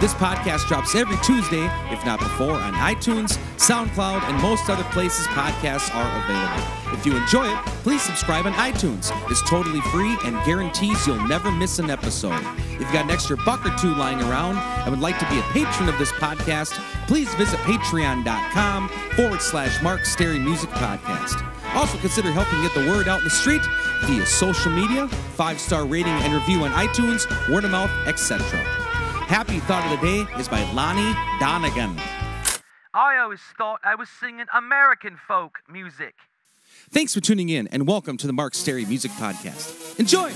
This podcast drops every Tuesday, if not before, on iTunes, SoundCloud, and most other places podcasts are available. If you enjoy it, please subscribe on iTunes. It's totally free and guarantees you'll never miss an episode. If you've got an extra buck or two lying around and would like to be a patron of this podcast, please visit patreon.com forward slash Mark Stary Music Podcast. Also, consider helping get the word out in the street via social media, five star rating and review on iTunes, word of mouth, etc. Happy Thought of the Day is by Lonnie Donegan. I always thought I was singing American folk music. Thanks for tuning in and welcome to the Mark Stary Music Podcast. Enjoy!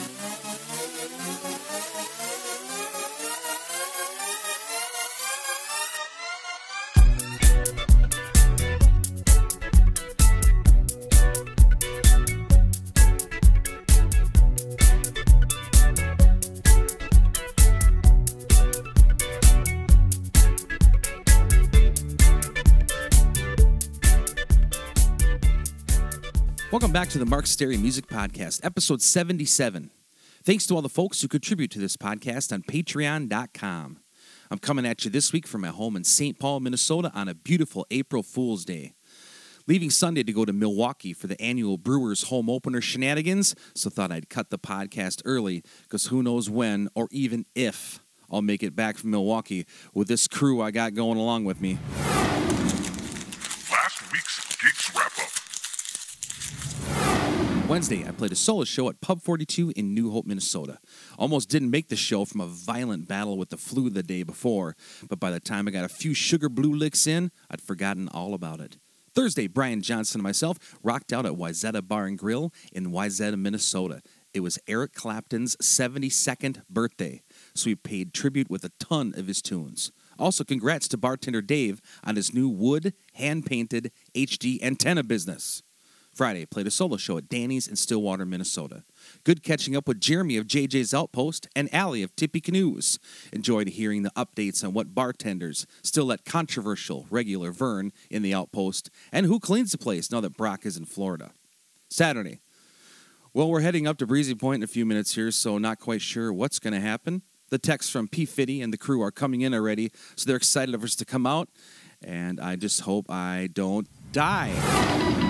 Welcome back to the Mark Stary Music Podcast, episode 77. Thanks to all the folks who contribute to this podcast on patreon.com. I'm coming at you this week from my home in St. Paul, Minnesota on a beautiful April Fool's Day. Leaving Sunday to go to Milwaukee for the annual Brewers home opener shenanigans, so thought I'd cut the podcast early because who knows when or even if I'll make it back from Milwaukee with this crew I got going along with me. Last week's Geeks Wrap Up. Wednesday, I played a solo show at Pub 42 in New Hope, Minnesota. Almost didn't make the show from a violent battle with the flu the day before, but by the time I got a few sugar blue licks in, I'd forgotten all about it. Thursday, Brian Johnson and myself rocked out at Wayzata Bar and Grill in Wayzata, Minnesota. It was Eric Clapton's 72nd birthday, so we paid tribute with a ton of his tunes. Also, congrats to bartender Dave on his new wood, hand painted HD antenna business. Friday, played a solo show at Danny's in Stillwater, Minnesota. Good catching up with Jeremy of JJ's Outpost and Allie of Tippy Canoes. Enjoyed hearing the updates on what bartenders still let controversial regular Vern in the Outpost and who cleans the place now that Brock is in Florida. Saturday. Well, we're heading up to Breezy Point in a few minutes here, so not quite sure what's going to happen. The texts from P. Fitty and the crew are coming in already, so they're excited for us to come out, and I just hope I don't die.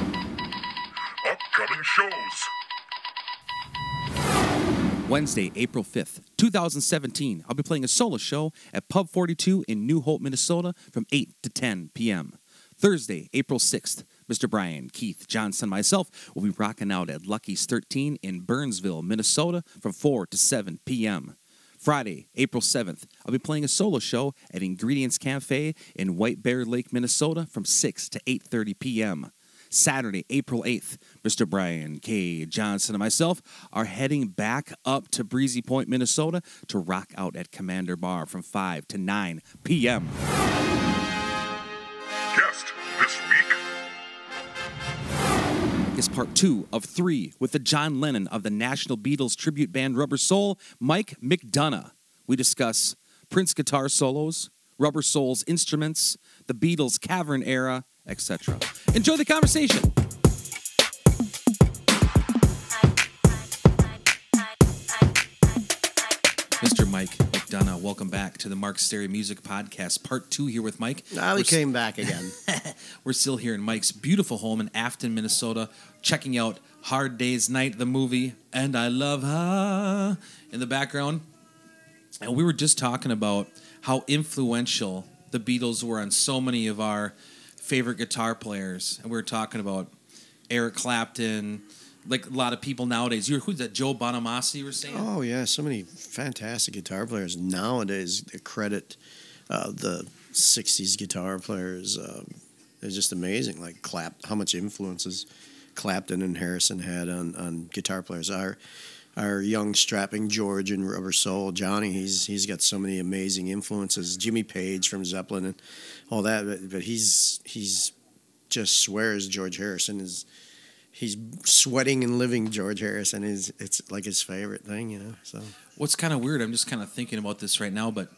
Wednesday, April 5th, 2017, I'll be playing a solo show at Pub 42 in New Hope, Minnesota from 8 to 10 p.m. Thursday, April 6th, Mr. Brian, Keith, Johnson, myself will be rocking out at Lucky's 13 in Burnsville, Minnesota from 4 to 7 p.m. Friday, April 7th, I'll be playing a solo show at Ingredients Cafe in White Bear Lake, Minnesota from 6 to 8:30 p.m. Saturday, April 8th, Mr. Brian K. Johnson and myself are heading back up to Breezy Point, Minnesota to rock out at Commander Bar from 5 to 9 p.m. Guest this week. is part two of three with the John Lennon of the National Beatles tribute band Rubber Soul, Mike McDonough. We discuss Prince guitar solos, Rubber Soul's instruments, the Beatles' cavern era, etc. Enjoy the conversation. Mr. Mike McDonough, welcome back to the Mark Stary Music Podcast, part two here with Mike. Now s- came back again. we're still here in Mike's beautiful home in Afton, Minnesota, checking out Hard Day's Night, the movie, and I Love Her in the background. And we were just talking about how influential the Beatles were on so many of our favorite guitar players. And we were talking about Eric Clapton, like a lot of people nowadays. You who's that? Joe Bonamassa, you were saying? oh yeah, so many fantastic guitar players nowadays. Credit uh, the '60s guitar players. Um, it's just amazing. Like Clap, how much influences Clapton and Harrison had on on guitar players. Our our young strapping George and Rubber Soul Johnny. He's he's got so many amazing influences. Jimmy Page from Zeppelin and all that, but, but he's he's just swears George Harrison is he's sweating and living George Harrison is it's like his favorite thing, you know. So What's kind of weird, I'm just kind of thinking about this right now, but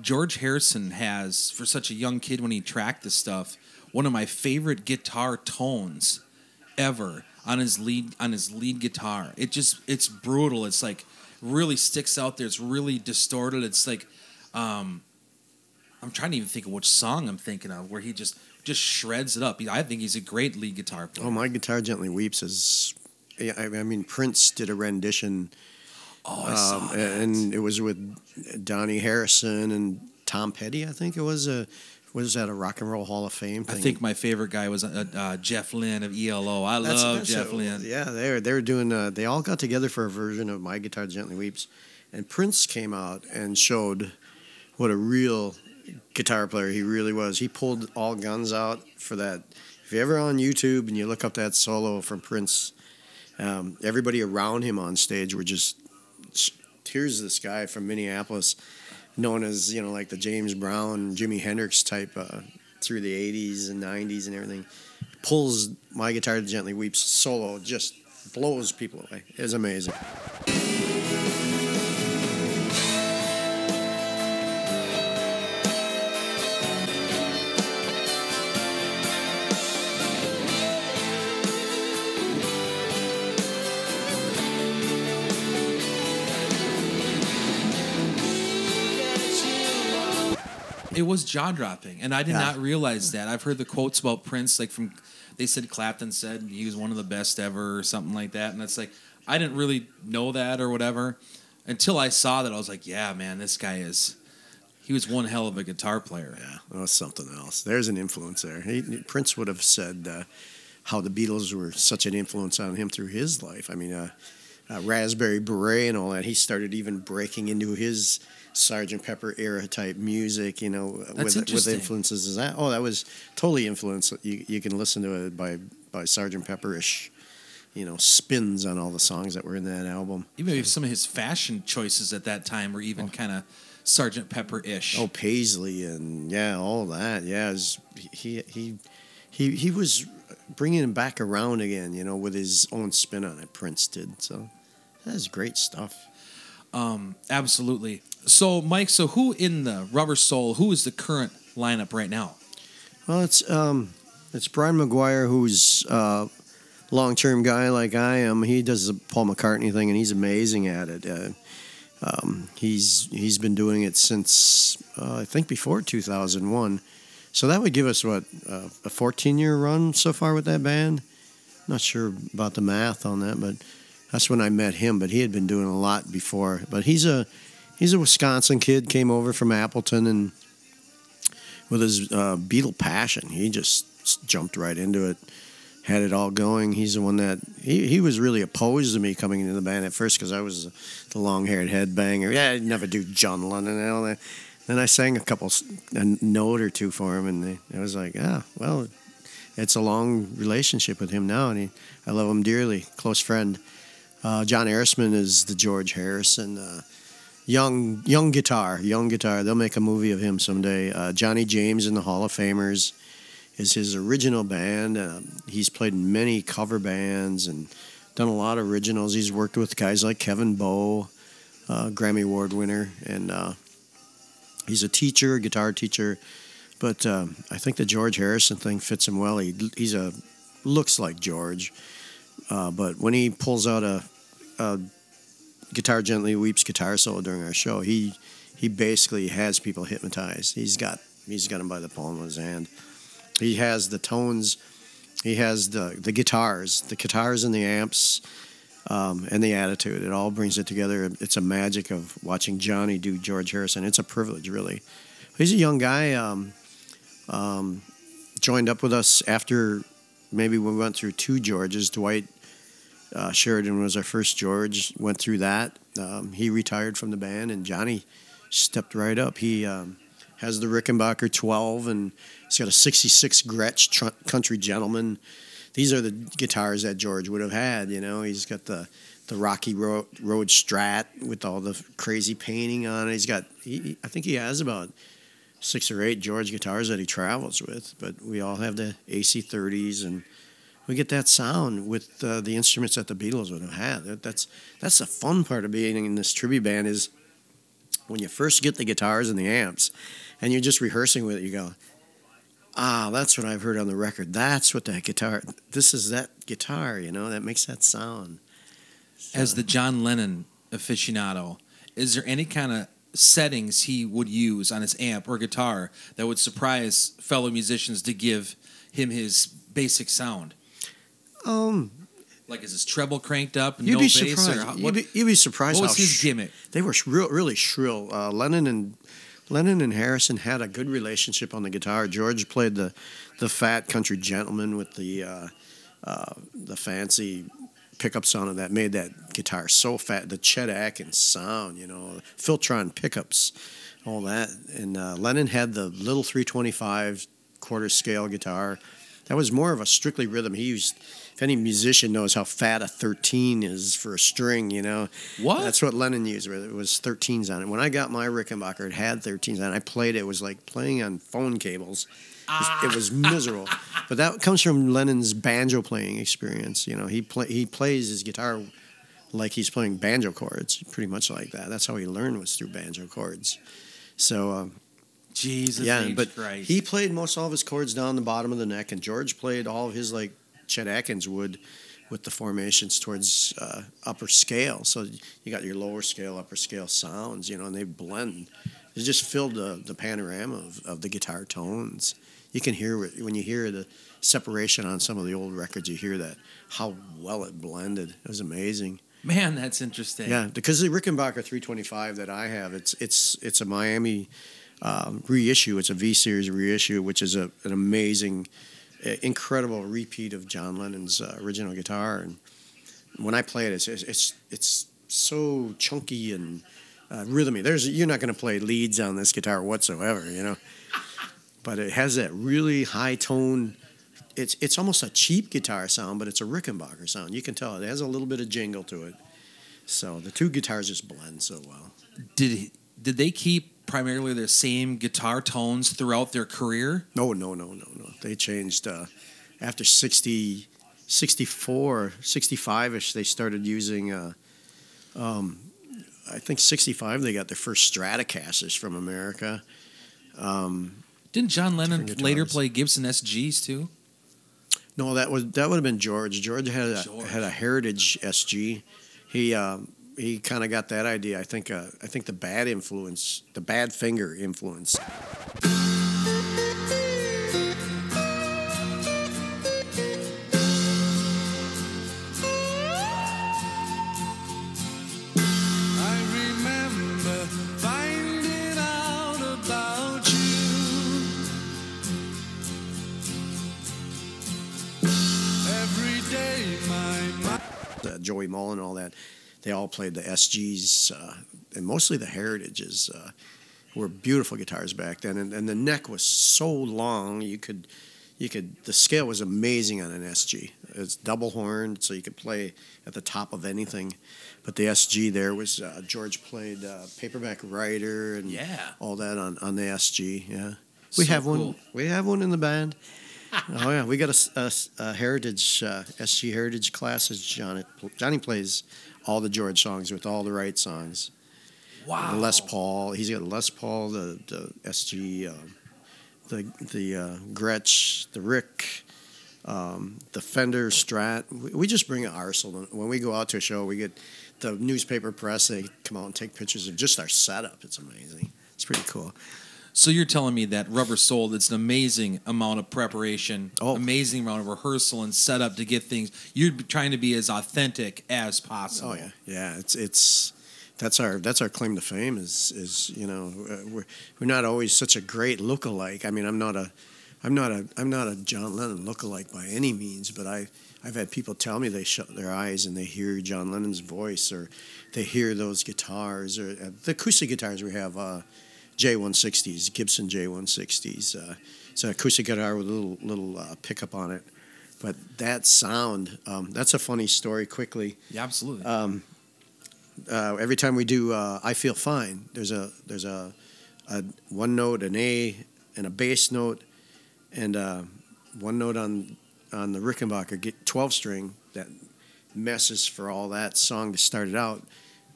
George Harrison has, for such a young kid when he tracked this stuff, one of my favorite guitar tones ever on his lead on his lead guitar. It just it's brutal. It's like really sticks out there. It's really distorted. It's like um I'm trying to even think of which song I'm thinking of where he just just shreds it up. I think he's a great lead guitar player. Oh, my guitar gently weeps is. yeah, I, I mean, Prince did a rendition, Oh, I saw um, that. and it was with Dhani Harrison and Tom Petty. I think it was a was that a Rock and Roll Hall of Fame I think my favorite guy was uh, uh, Jeff Lynne of ELO. I That's- love that's Jeff a- Lynne. Yeah, they were they were doing. Uh, they all got together for a version of My Guitar Gently Weeps, and Prince came out and showed what a real guitar player he really was. He pulled all guns out for that. If you're ever on YouTube and you look up that solo from Prince, um, everybody around him on stage were just here's this guy from Minneapolis, known as you know like the James Brown, Jimi Hendrix type uh, through the '80s and '90s and everything. Pulls my guitar gently weeps solo, just blows people away. It's amazing. It was jaw dropping, and I did Yeah. not realize that. I've heard the quotes about Prince, like from they said Clapton said he was one of the best ever, or something like that, and that's like I didn't really know that or whatever until I saw that. I was like, yeah, man, this guy is. He was one hell of a guitar player. Yeah, that was something else. There's an influence there. He, Prince would have said uh, how the Beatles were such an influence on him through his life. I mean, uh, uh, Raspberry Beret and all that. He started even breaking into his Sergeant Pepper era type music. You know, with with influences as that. Oh, that was totally influenced. You you can listen to it by by Sergeant Pepper ish. You know, spins on all the songs that were in that album. Even if some of his fashion choices at that time were even kind of Sergeant Pepper ish. Oh, Paisley and yeah, all that. Yeah, was- he he he he was bringing him back around again. You know, with his own spin on it. Prince did so. That's great stuff. Um, absolutely. So, Mike, so who in the Rubber Soul? Who is the current lineup right now? Well, it's um, it's Brian McGuire who's uh, long term guy like I am. He does the Paul McCartney thing, and he's amazing at it. Uh, um, he's he's been doing it since uh, I think before 2001. So that would give us what uh, a 14 year run so far with that band. Not sure about the math on that, but that's when I met him. But he had been doing a lot before. But he's a he's a Wisconsin kid. Came over from Appleton and with his uh, Beatle passion, he just jumped right into it. Had it all going. He's the one that he, he was really opposed to me coming into the band at first because I was the long haired headbanger. Yeah, I'd never do John Lennon and all that. Then I sang a couple a note or two for him, and I was like, ah, well, it's a long relationship with him now, and he, I love him dearly. Close friend. Uh, John Arisman is the George Harrison. Uh, young young guitar, young guitar. They'll make a movie of him someday. Uh, Johnny James in the Hall of Famers is his original band. Uh, he's played in many cover bands and done a lot of originals. He's worked with guys like Kevin Bowe, uh, Grammy Award winner, and uh, he's a teacher, guitar teacher. But um, I think the George Harrison thing fits him well. He he's a looks like George, uh, but when he pulls out a, a guitar gently weeps guitar solo during our show, he he basically has people hypnotized. He's got he's got them by the palm of his hand. He has the tones, he has the the guitars, the guitars and the amps, um, and the attitude. It all brings it together. It's a magic of watching Johnny do George Harrison. It's a privilege, really. He's a young guy. Um, um, joined up with us after maybe we went through two Georges. Dwight uh, Sheridan was our first George. Went through that. Um, he retired from the band, and Johnny stepped right up. He um, has the Rickenbacker 12, and he's got a 66 Gretsch tr- Country Gentleman. These are the guitars that George would have had. You know, he's got the the Rocky Road, Road Strat with all the crazy painting on it. He's got, he, I think he has about six or eight George guitars that he travels with, but we all have the AC30s and we get that sound with uh, the instruments that the Beatles would have had. That, that's that's the fun part of being in this tribute band is when you first get the guitars and the amps, and you're just rehearsing with it. You go, ah, that's what I've heard on the record. That's what that guitar. This is that guitar. You know that makes that sound. As the John Lennon aficionado, is there any kind of settings he would use on his amp or guitar that would surprise fellow musicians to give him his basic sound? Um, Like, is his treble cranked up? you'd no be bass, surprised. or how- you'd, be, you'd be surprised what was how his sh- gimmick? They were real, really shrill. Uh, Lennon and Lennon and Harrison had a good relationship on the guitar. George played the the fat country gentleman with the uh, uh, the fancy pickups on it that made that guitar so fat. The Chet Atkins sound, you know, Filtron pickups, all that. And uh, Lennon had the little 325 quarter scale guitar. That was more of a strictly rhythm. He used, if any musician knows how fat a 13 is for a string, you know, What? that's what Lennon used. It. it was 13s on it. When I got my Rickenbacker, it had 13s on it. I played it. It was like playing on phone cables. It was, it was miserable. But that comes from Lennon's banjo playing experience. You know, he play, he plays his guitar like he's playing banjo chords, pretty much like that. That's how he learned was through banjo chords. So um, Jesus, yeah, but Christ. he played most all of his chords down the bottom of the neck, and George played all of his like Chet Atkins would with the formations towards uh, upper scale. So you got your lower scale, upper scale sounds, you know, and they blend. It just filled the, the panorama of, of the guitar tones. You can hear when you hear the separation on some of the old records. You hear that how well it blended. It was amazing. Man, that's interesting. Yeah, because the Rickenbacker 325 that I have, it's it's it's a Miami um, reissue. It's a V series reissue, which is a, an amazing, incredible repeat of John Lennon's uh, original guitar. And when I play it, it's it's it's so chunky and uh, rhythmy. There's you're not going to play leads on this guitar whatsoever, you know. But it has that really high tone. It's it's almost a cheap guitar sound, but it's a Rickenbacker sound. You can tell it has a little bit of jingle to it. So the two guitars just blend so well. Did did they keep primarily the same guitar tones throughout their career? No, no, no, no, no. They changed uh, after 60, 64, 65-ish. They started using. Uh, um, I think 65 they got their first Stratocasters from America. Um, Didn't John Lennon later play Gibson SGs too? no, that was that would have been George. George had a, George. had a Heritage SG. He um, he kind of got that idea. I think uh, I think the bad influence, the Badfinger influence. I remember finding out about you. Every day, my mind. uh, Joey Molland and all that, they all played the SGs uh, and mostly the Heritages. Uh, were beautiful guitars back then, and, and the neck was so long you could, you could. The scale was amazing on an SG. It's double horned, so you could play at the top of anything. But the SG there was uh, George played uh, paperback writer and Yeah. all that on, on the SG. Yeah, we So have one. We have one in the band. oh yeah, we got a heritage uh, SG heritage classes. Johnny Johnny plays all the George songs with all the right songs. Wow. Les Paul, he's got Les Paul, the the SG, uh, the the uh, Gretsch, the Rick, um, the Fender Strat. We, we just bring an arsenal when we go out to a show. We get the newspaper press. They come out and take pictures of just our setup. It's amazing. It's pretty cool. So you're telling me that Rubber Soul, it's an amazing amount of preparation, Oh. amazing amount of rehearsal and setup to get things. You're trying to be as authentic as possible. Oh yeah, yeah. It's it's that's our that's our claim to fame is is you know uh, we're we're not always such a great lookalike. I mean, I'm not a I'm not a I'm not a John Lennon lookalike by any means, but I I've had people tell me they shut their eyes and they hear John Lennon's voice or they hear those guitars or uh, the acoustic guitars we have. Uh, J160s, Gibson J160s. Uh, it's an acoustic guitar with a little little uh, pickup on it but that sound, um, that's a funny story. Quickly, Yeah, absolutely. uh, every time we do uh, "I Feel Fine," there's a there's a, a one note, an A, and a bass note, and uh, one note on on the Rickenbacker get twelve string that messes for all that song to start it out.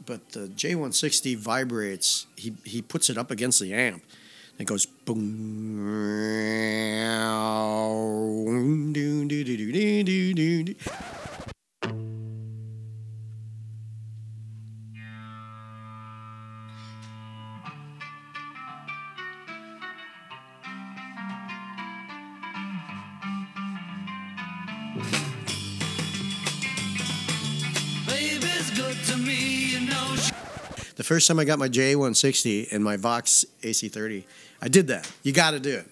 But the J160 vibrates. He he puts it up against the amp. And It goes boom. Baby's good to me, The first time I got my J160 and my Vox AC30, I did that. You got to do it.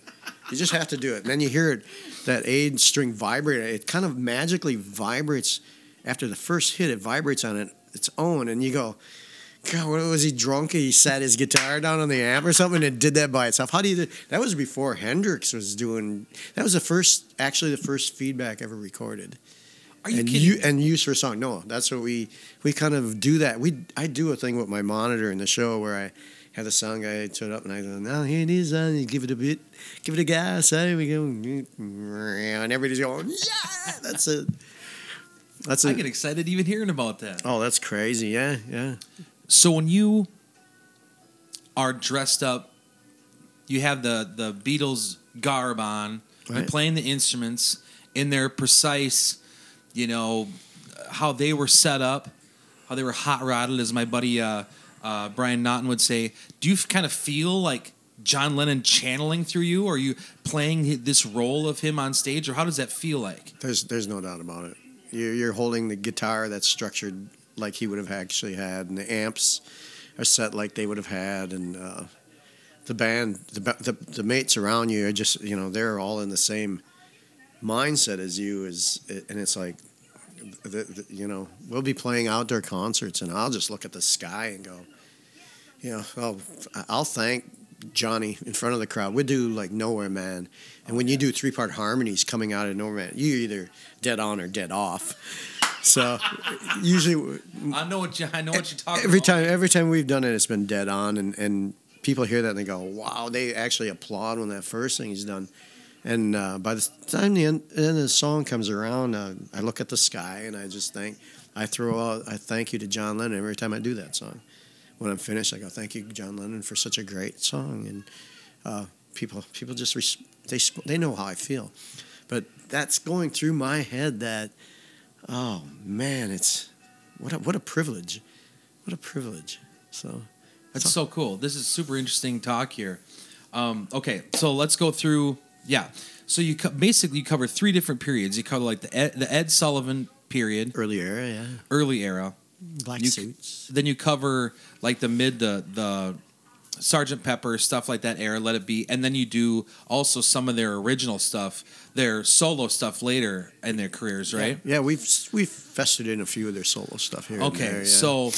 You just have to do it. And then you hear it, that A string vibrate. It kind of magically vibrates after the first hit. It vibrates on it, its own, and you go, God, what was he drunk? He sat his guitar down on the amp or something and did that by itself. How do you do that? Was before Hendrix was doing. That was the first, actually, the first feedback ever recorded Are you and kidding? you and use for a song. No, that's what we we kind of do that. We I do a thing with my monitor in the show where I have the sound guy turn up and I go, now here it is, uh, give it a bit, give it a gas, there we go, and everybody's going, yeah, that's it. That's I it. get excited even hearing about that. Oh, that's crazy. Yeah, yeah. So when you are dressed up, you have the the Beatles garb on, you're playing the instruments in their precise, you know, how they were set up, how they were hot rodded, as my buddy uh, uh, Brian Naughton would say. Do you kind of feel like John Lennon channeling through you? Or are you playing this role of him on stage, or how does that feel like? There's there's no doubt about it. You're, you're holding the guitar that's structured like he would have actually had, and the amps are set like they would have had, and uh, the band, the, the the mates around you are just you know they're all in the same mindset as you, is, and it's like. The, the, you know, we'll be playing outdoor concerts, and I'll just look at the sky and go, you know, I'll, I'll thank Johnny in front of the crowd. We do like Nowhere Man, and when you do three part harmonies coming out of Nowhere Man, you either dead on or dead off. So usually, I know what you, I know what you're talking every about. time every time we've done it, it's been dead on, and and people hear that and they go, "Wow!" They actually applaud when that first thing is done. And uh, by the time the end, end of the song comes around, uh, I look at the sky and I just think, I throw out, I thank you to John Lennon every time I do that song. When I'm finished, I go, thank you, John Lennon, for such a great song. And uh, people, people just res- they sp- they know how I feel, but that's going through my head. That, oh man, it's what a, what a privilege, what a privilege. So That's so cool. This is super interesting talk here. Um, okay, so let's go through. Yeah, so you co- basically you cover three different periods. You cover like the Ed, the Ed Sullivan period, early era, yeah, early era. black You suits. Then you cover like the mid the the Sergeant Pepper stuff like that era. Let it be, and then you do also some of their original stuff, their solo stuff later in their careers, right? Yeah, we've we've festered in a few of their solo stuff here. and Okay, there, yeah. so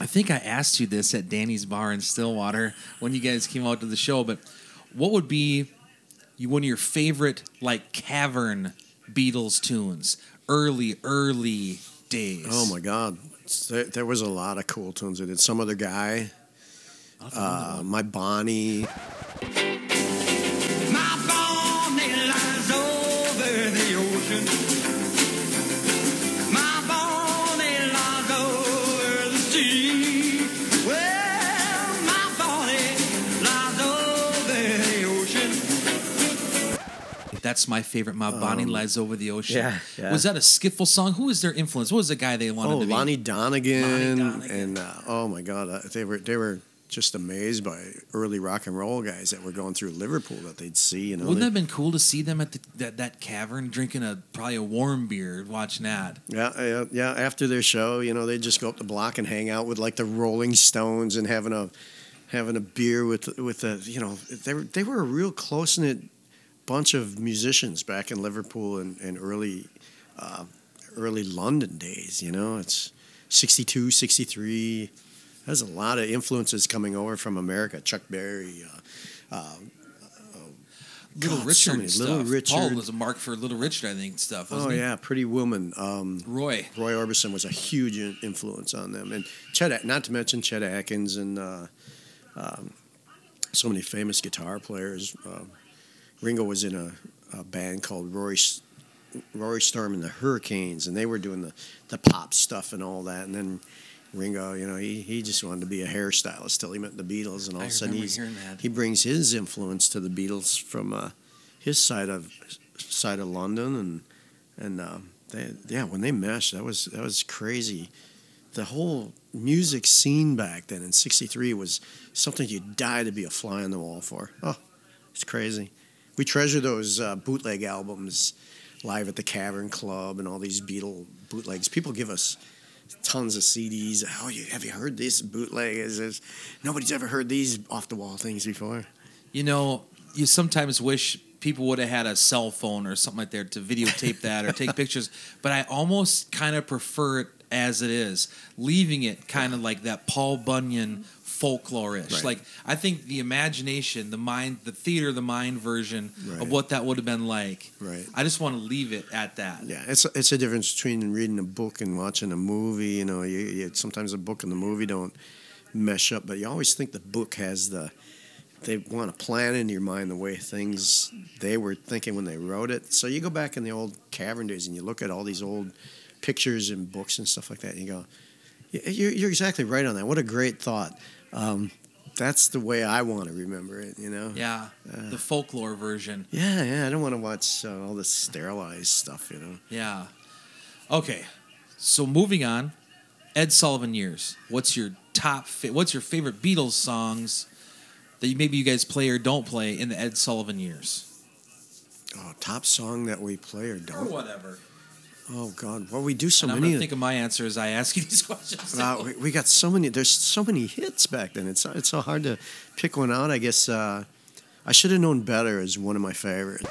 I think I asked you this at Danny's Bar in Stillwater when you guys came out to the show, but what would be you one of your favorite like cavern Beatles tunes, early early days? oh my God, there, there was a lot of cool tunes. I did some other guy, uh, my Bonnie. That's my favorite. My Bonnie lies over the ocean. Um, yeah, yeah. Was that a skiffle song? Who was their influence? What was the guy they wanted Oh, to be? Lonnie Donegan, Lonnie Donegan. and uh, oh my God, uh, they were they were just amazed by early rock and roll guys that were going through Liverpool that they'd see. You know, Wouldn't that they- have been cool to see them at the, that, that cavern drinking a probably a warm beer, watching that? Yeah, yeah, yeah. After their show, you know, they'd just go up the block and hang out with like the Rolling Stones and having a having a beer with with the you know they were they were a real close knit bunch of musicians back in Liverpool and, and early uh, early London days. You know, it's 62, 63. There's a lot of influences coming over from America. Chuck Berry. Uh, uh, Little God, Richard so many. Little. Richard. Paul was a mark for Little Richard, I think, stuff. Oh he? yeah, Pretty Woman. Um, Roy. Roy Orbison was a huge influence on them, and Chet, not to mention Chet Atkins and uh, um, so many famous guitar players. Ringo was in a, a band called Rory Rory Storm and the Hurricanes, and they were doing the, the pop stuff and all that. And then Ringo, you know, he, he just wanted to be a hairstylist till he met the Beatles, and all I of a sudden he's, he brings his influence to the Beatles from uh, his side of side of London, and and um, they, yeah, when they meshed, that was that was crazy. The whole music scene back then in '63 was something you'd die to be a fly on the wall for. Oh, it's crazy. We treasure those uh, bootleg albums, live at the Cavern Club, and all these Beatle bootlegs. People give us tons of CDs. Oh, you have you heard this bootleg? Is this, nobody's ever heard these off the wall things before. You know, you sometimes wish people would have had a cell phone or something like that to videotape that or take pictures, but I almost kind of prefer it as it is, leaving it kind of like that Paul Bunyan folklore-ish. Right. Like I think the imagination, the mind, the theater, the mind version Right. of what that would have been like. Right. I just want to leave it at that. Yeah, it's it's a difference between reading a book and watching a movie. You know, you, you, sometimes the book and the movie don't mesh up, but you always think the book has the. They want to plan in your mind the way things they were thinking when they wrote it. So you go back in the old cavern days and you look at all these old pictures and books and stuff like that, and you go, "You're, you're exactly right on that. What a great thought." Um, that's the way I want to remember it. You know. Yeah, Uh. the folklore version. Yeah, yeah. I don't want to watch uh, all this sterilized stuff. You know. Yeah. Okay. So moving on, Ed Sullivan years. What's your top? Fa- what's your favorite Beatles songs that you, maybe you guys play or don't play in the Ed Sullivan years? Oh, top song that we play or Or don't. Or whatever. Oh God, well we do so and I'm gonna think of my answer as I ask you these questions. Wow, we, we got so many. There's so many hits back then. It's it's so hard to pick one out. I guess uh, I should have known better is one of my favorites.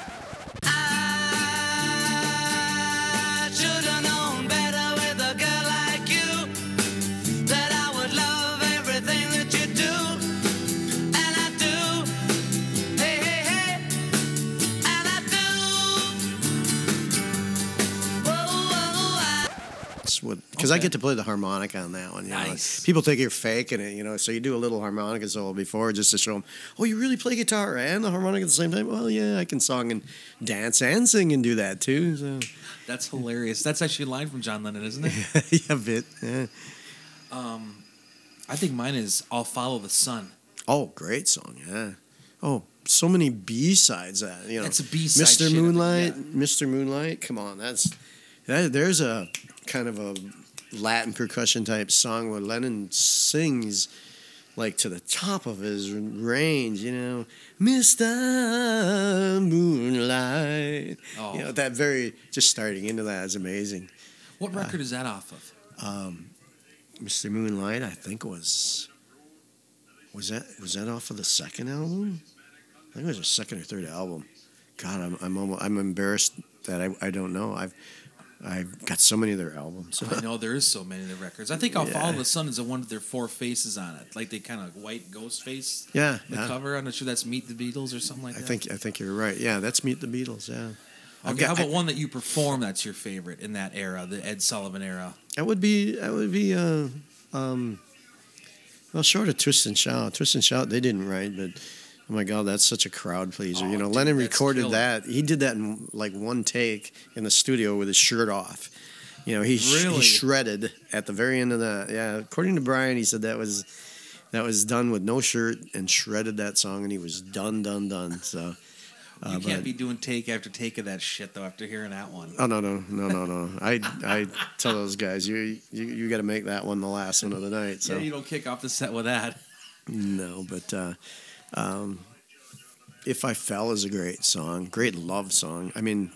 Because I get to play the harmonica on that one. You know? Nice. People think you're faking it, you know. So you do a little harmonica solo before just to show them, oh, you really play guitar and the harmonica at the same time. Well, yeah, I can song and dance and sing and do that too. So That's hilarious. That's actually a line from John Lennon, isn't it? yeah, a bit. Yeah. Um, I think mine is "I'll Follow the Sun." Oh, great song. Yeah. Oh, so many B sides. That you know, That's a B-side Mr. shit, Moonlight. yeah. Mr. Moonlight. Come on, that's that, there's a kind of a Latin percussion type song where Lennon sings like to the top of his range. You know, Mr. Moonlight. Oh, You know, that very just starting into that is amazing. what record is that off of? Um, Mr. Moonlight, I think was was that was that off of the second album? I think it was the second or third album. God, I'm I'm almost, I'm embarrassed that I, I don't know. I've I've got so many of their albums. I know there is so many of their records. I think "I'll. Follow the Sun" is the one with their four faces on it, like they kind of white ghost face. yeah, The yeah. cover. I'm not sure that's "Meet the Beatles" or something like I that. I think I think you're right. Yeah, that's Meet the Beatles. Yeah, Okay, how got- about one that you perform that's your favorite in that era, the Ed Sullivan era? That would be that would be uh, um, well, short of Twist and Shout. Twist and Shout they didn't write, but oh my God, that's such a crowd pleaser. Oh, you know, dude, Lennon recorded killer. that. He did that in like one take in the studio with his shirt off. You know, he, sh- he shredded at the very end of that. Yeah, according to Brian, he said that was that was done with no shirt and shredded that song, and he was done, done, done. So. uh, You can't but- be doing take after take of that shit though. After hearing that one, Oh no no no no no! I I tell those guys you you, you got to make that one the last one of the night. So yeah, you don't kick off the set with that. no, but uh, um, if I fell is a great song, great love song. I mean,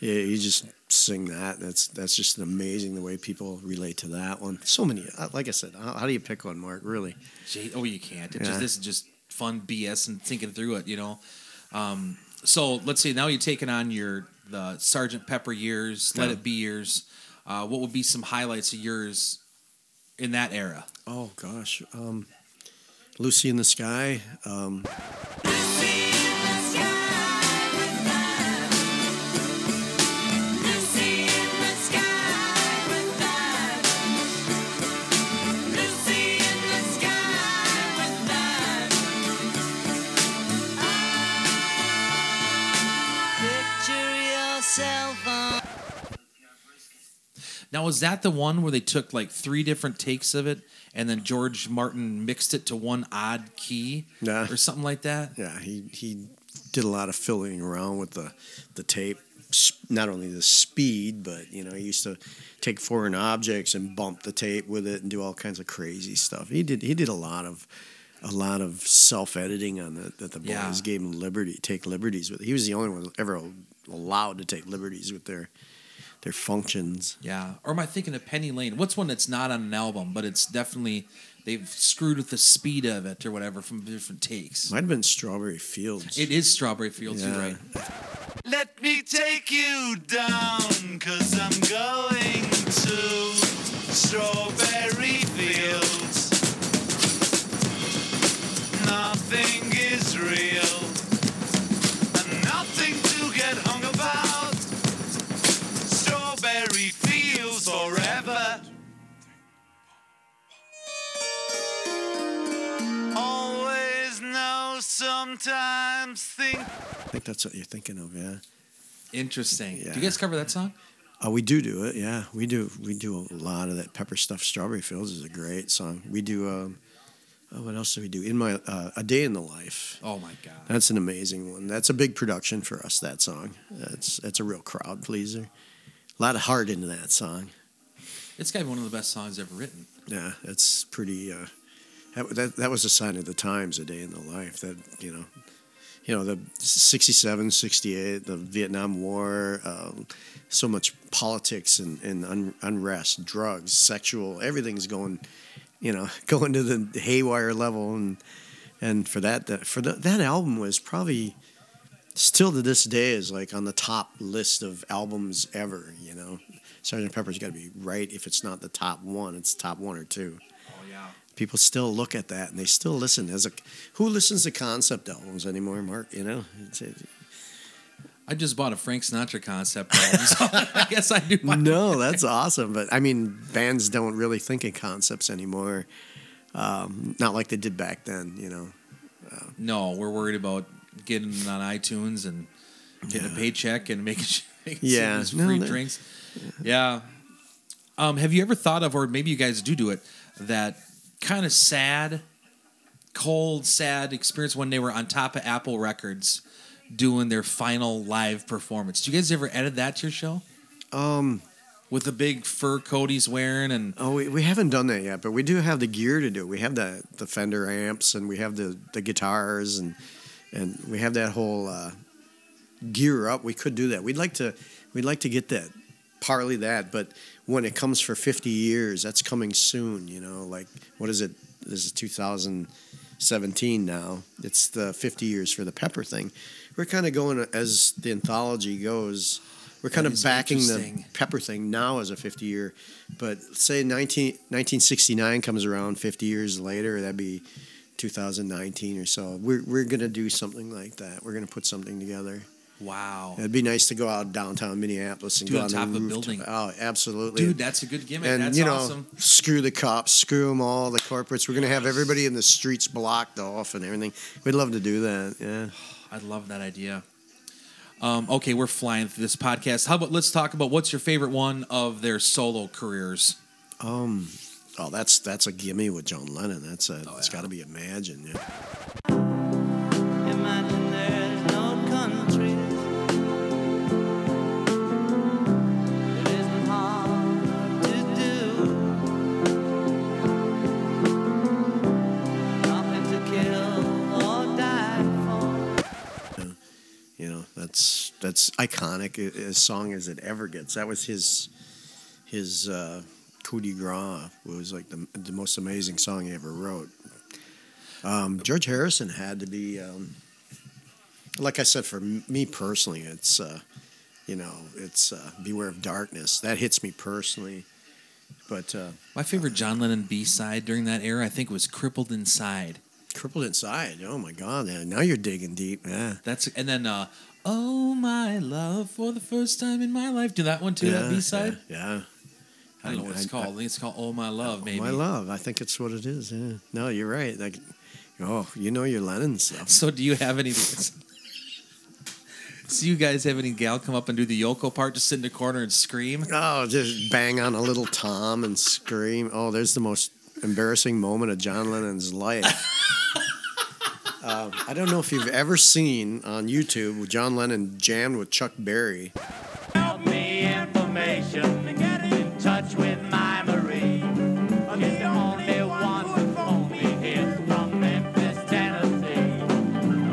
yeah, you just sing that. That's that's just amazing the way people relate to that one. So many, uh, like I said, how, how do you pick one, Mark? Really? Gee, oh, you can't. It Yeah. just this is just fun BS and thinking through it, you know. Um, so let's see. Now you're taking on your the Sergeant Pepper years, Let Yeah. It Be years. Uh, what would be some highlights of yours in that era? Oh gosh, um, Lucy in the Sky. Um, Now, was that the one where they took like three different takes of it, and then George Martin mixed it to one odd key, Nah. or something like that? Yeah, he he did a lot of fiddling around with the the tape. Not only the speed, but you know, he used to take foreign objects and bump the tape with it and do all kinds of crazy stuff. He did he did a lot of a lot of self editing on that that the boys Yeah. gave him liberty take liberties with. He was the only one ever allowed to take liberties with their their functions. Yeah. Or am I thinking of Penny Lane? What's one that's not on an album, but it's definitely they've screwed with the speed of it or whatever from different takes. Might have been Strawberry Fields. It is Strawberry Fields. You're right. Let me take you down, cause I'm going to Strawberry Fields. Nothing is real, think that's what you're thinking of. Yeah. Interesting. Do you guys cover that song? Uh, we do do it, yeah. We do. We do a lot of that. Pepper stuffed strawberry fields is a great song. We do. Um, oh, what else do we do? In my uh, a day in the life. Oh my god. That's an amazing one. That's a big production for us. That song. That's that's a real crowd pleaser. A lot of heart into that song. It's got one of the best songs ever written. Yeah, it's pretty. Uh, that, that that was a sign of the times. A day in the life. That you know, you know the 67, 68, the Vietnam War. Um, so much politics and, and un, unrest, drugs, sexual, everything's going, you know, going to the haywire level, and and for that, that for the, that album was probably still to this day is like on the top list of albums ever. You know, Sergeant Pepper's got to be right if it's not the top one, it's top one or two. Yeah. People still look at that and they still listen. As a who listens to concept albums anymore, Mark? You know, I just bought a Frank Sinatra concept album, so I guess I do. No, that's awesome. But I mean, bands don't really think in concepts anymore. Um, not like they did back then. You know. No, we're worried about getting on iTunes and getting a paycheck and making, sure- making Yeah. yeah, No, free drinks. Yeah. Um, have you ever thought of, or maybe you guys do do it, that kind of sad, cold, sad experience when they were on top of Apple Records doing their final live performance? Do you guys ever edit that to your show Um. with the big fur coat he's wearing and Oh, we, we haven't done that yet, but we do have the gear to do. it. We have the the Fender amps and we have the the guitars and and we have that whole uh, gear up. We could do that. We'd like to we'd like to get that partly that, but when it comes for 50 years, that's coming soon. You know, like what is it? This is 2017 now. It's the 50 years for the Pepper thing. We're kind of going as the anthology goes. We're kind That of backing the. Pepper thing now as a 50 year, but say 19, 1969 comes around 50 years later, that'd be 2019 or so. We're, we're going to do something like that. We're going to put something together. Wow, It'd be nice to go out downtown Minneapolis and it go on on, top of a building. Oh, absolutely. dude, that's a good gimmick. and that's you know, awesome. screw the cops, screw them all, the corporates. We're going to have everybody in the streets blocked off and everything. We'd love to do that. Yeah. I love that idea. Um, okay, we're flying through this podcast. How about let's talk about what's your favorite one of their solo careers? Um. Oh, that's that's a gimme with John Lennon. That's a. Oh, it's yeah. got to be Imagine. Yeah. That's iconic a- as song as it ever gets. That was his his uh, coup de grace. It was like the the most amazing song he ever wrote. Um, George Harrison had to be, um, like I said, for m- me personally, it's uh, you know, it's uh, "Beware of Darkness." That hits me personally. But uh, My favorite John Lennon B side during that era, I think, was "Crippled Inside." "Crippled Inside," oh my God! Now you're digging deep. Yeah, That's and then uh, "Oh My Love" for the first time in my life. Do that one too. that B side. Yeah. yeah. I don't know what it's I- called. I, think it's called "Oh My Love." Oh, maybe. My love. I think it's what it is. Yeah. No, you're right. Like, oh, you know your Lennon stuff. So, do you have any? So you guys have any gal come up and do the Yoko part, just sit in the corner and scream? Oh, just bang on a little tom and scream. Oh, there's the most embarrassing moment of John Lennon's life. um, I don't know if you've ever seen on YouTube John Lennon jammed with Chuck Berry. Help me information. Get in touch with my Marie. She's the only one who only hears from Memphis, Tennessee.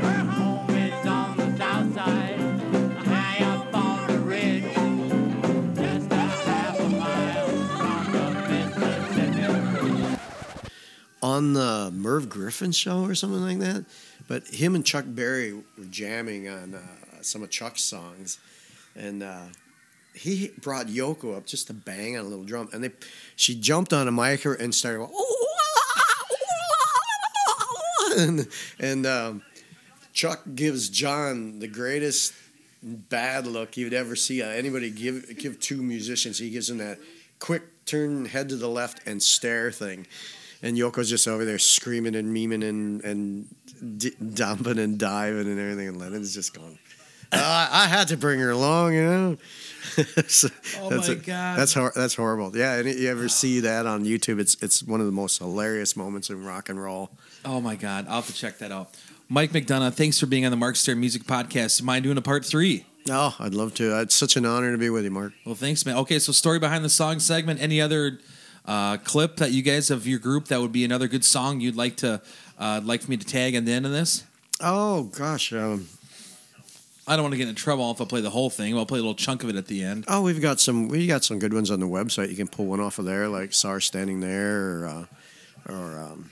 Her home is on the south side, high up on the ridge. Just a half a mile from the Mississippi. on the Merv Griffin show or something like that. But him and Chuck Berry were jamming on uh, some of Chuck's songs, and uh, he brought Yoko up just to bang on a little drum, and they she jumped on a mic and started and and um, Chuck gives John the greatest bad look you'd ever see uh, anybody give give two musicians. He gives them that quick turn head to the left and stare thing. And Yoko's just over there screaming and memeing and, and d- dumping and diving and everything. And Lennon's just going, "Uh, I had to bring her along, you know? So Oh that's my a- God. That's, hor- that's horrible. Yeah, and you ever see that on YouTube? It's, it's one of the most hilarious moments in rock and roll. Oh my God, I'll have to check that out. Mike McDonough, thanks for being on the Mark Stary Music Podcast. Mind doing a part three? Oh, I'd love to. It's such an honor to be with you, Mark. Well, thanks, man. Okay, so story behind the song segment. Any other uh, clip that you guys of your group that would be another good song you'd like to uh, like for me to tag at the end of this? Oh gosh. Um, I don't want to get in trouble if I play the whole thing. I'll play a little chunk of it at the end. oh, we've got some. We got some good ones on the website. You can pull one off of there, like "Sar Standing There" or, uh, or um,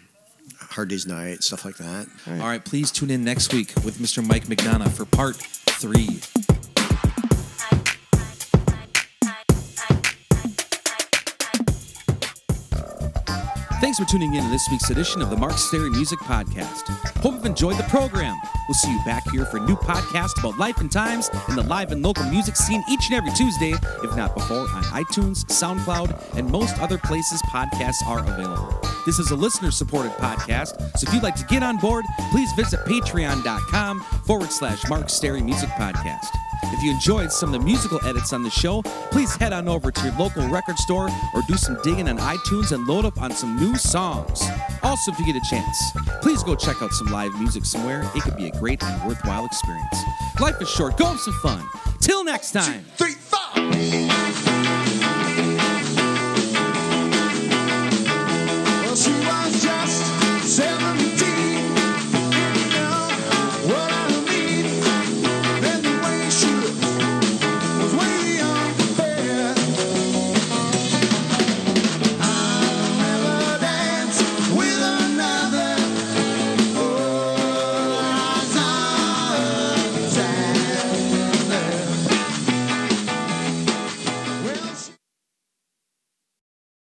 "Hard Day's Night," stuff like that. All right. All right, please tune in next week with Mr. Mike McDonough for part three. Thanks for tuning in to this week's edition of the Mark Stary Music Podcast. Hope you've enjoyed the program. We'll see you back here for a new podcast about life and times in the live and local music scene each and every Tuesday, if not before, on iTunes, SoundCloud, and most other places podcasts are available. This is a listener supported podcast, so if you'd like to get on board, please visit patreon.com forward slash Mark Stary Music Podcast. If you enjoyed some of the musical edits on the show, please head on over to your local record store or do some digging on iTunes and load up on some new songs. Also, if you get a chance, please go check out some live music somewhere. It could be a great and worthwhile experience. Life is short, go have some fun. Till next time. Three, four.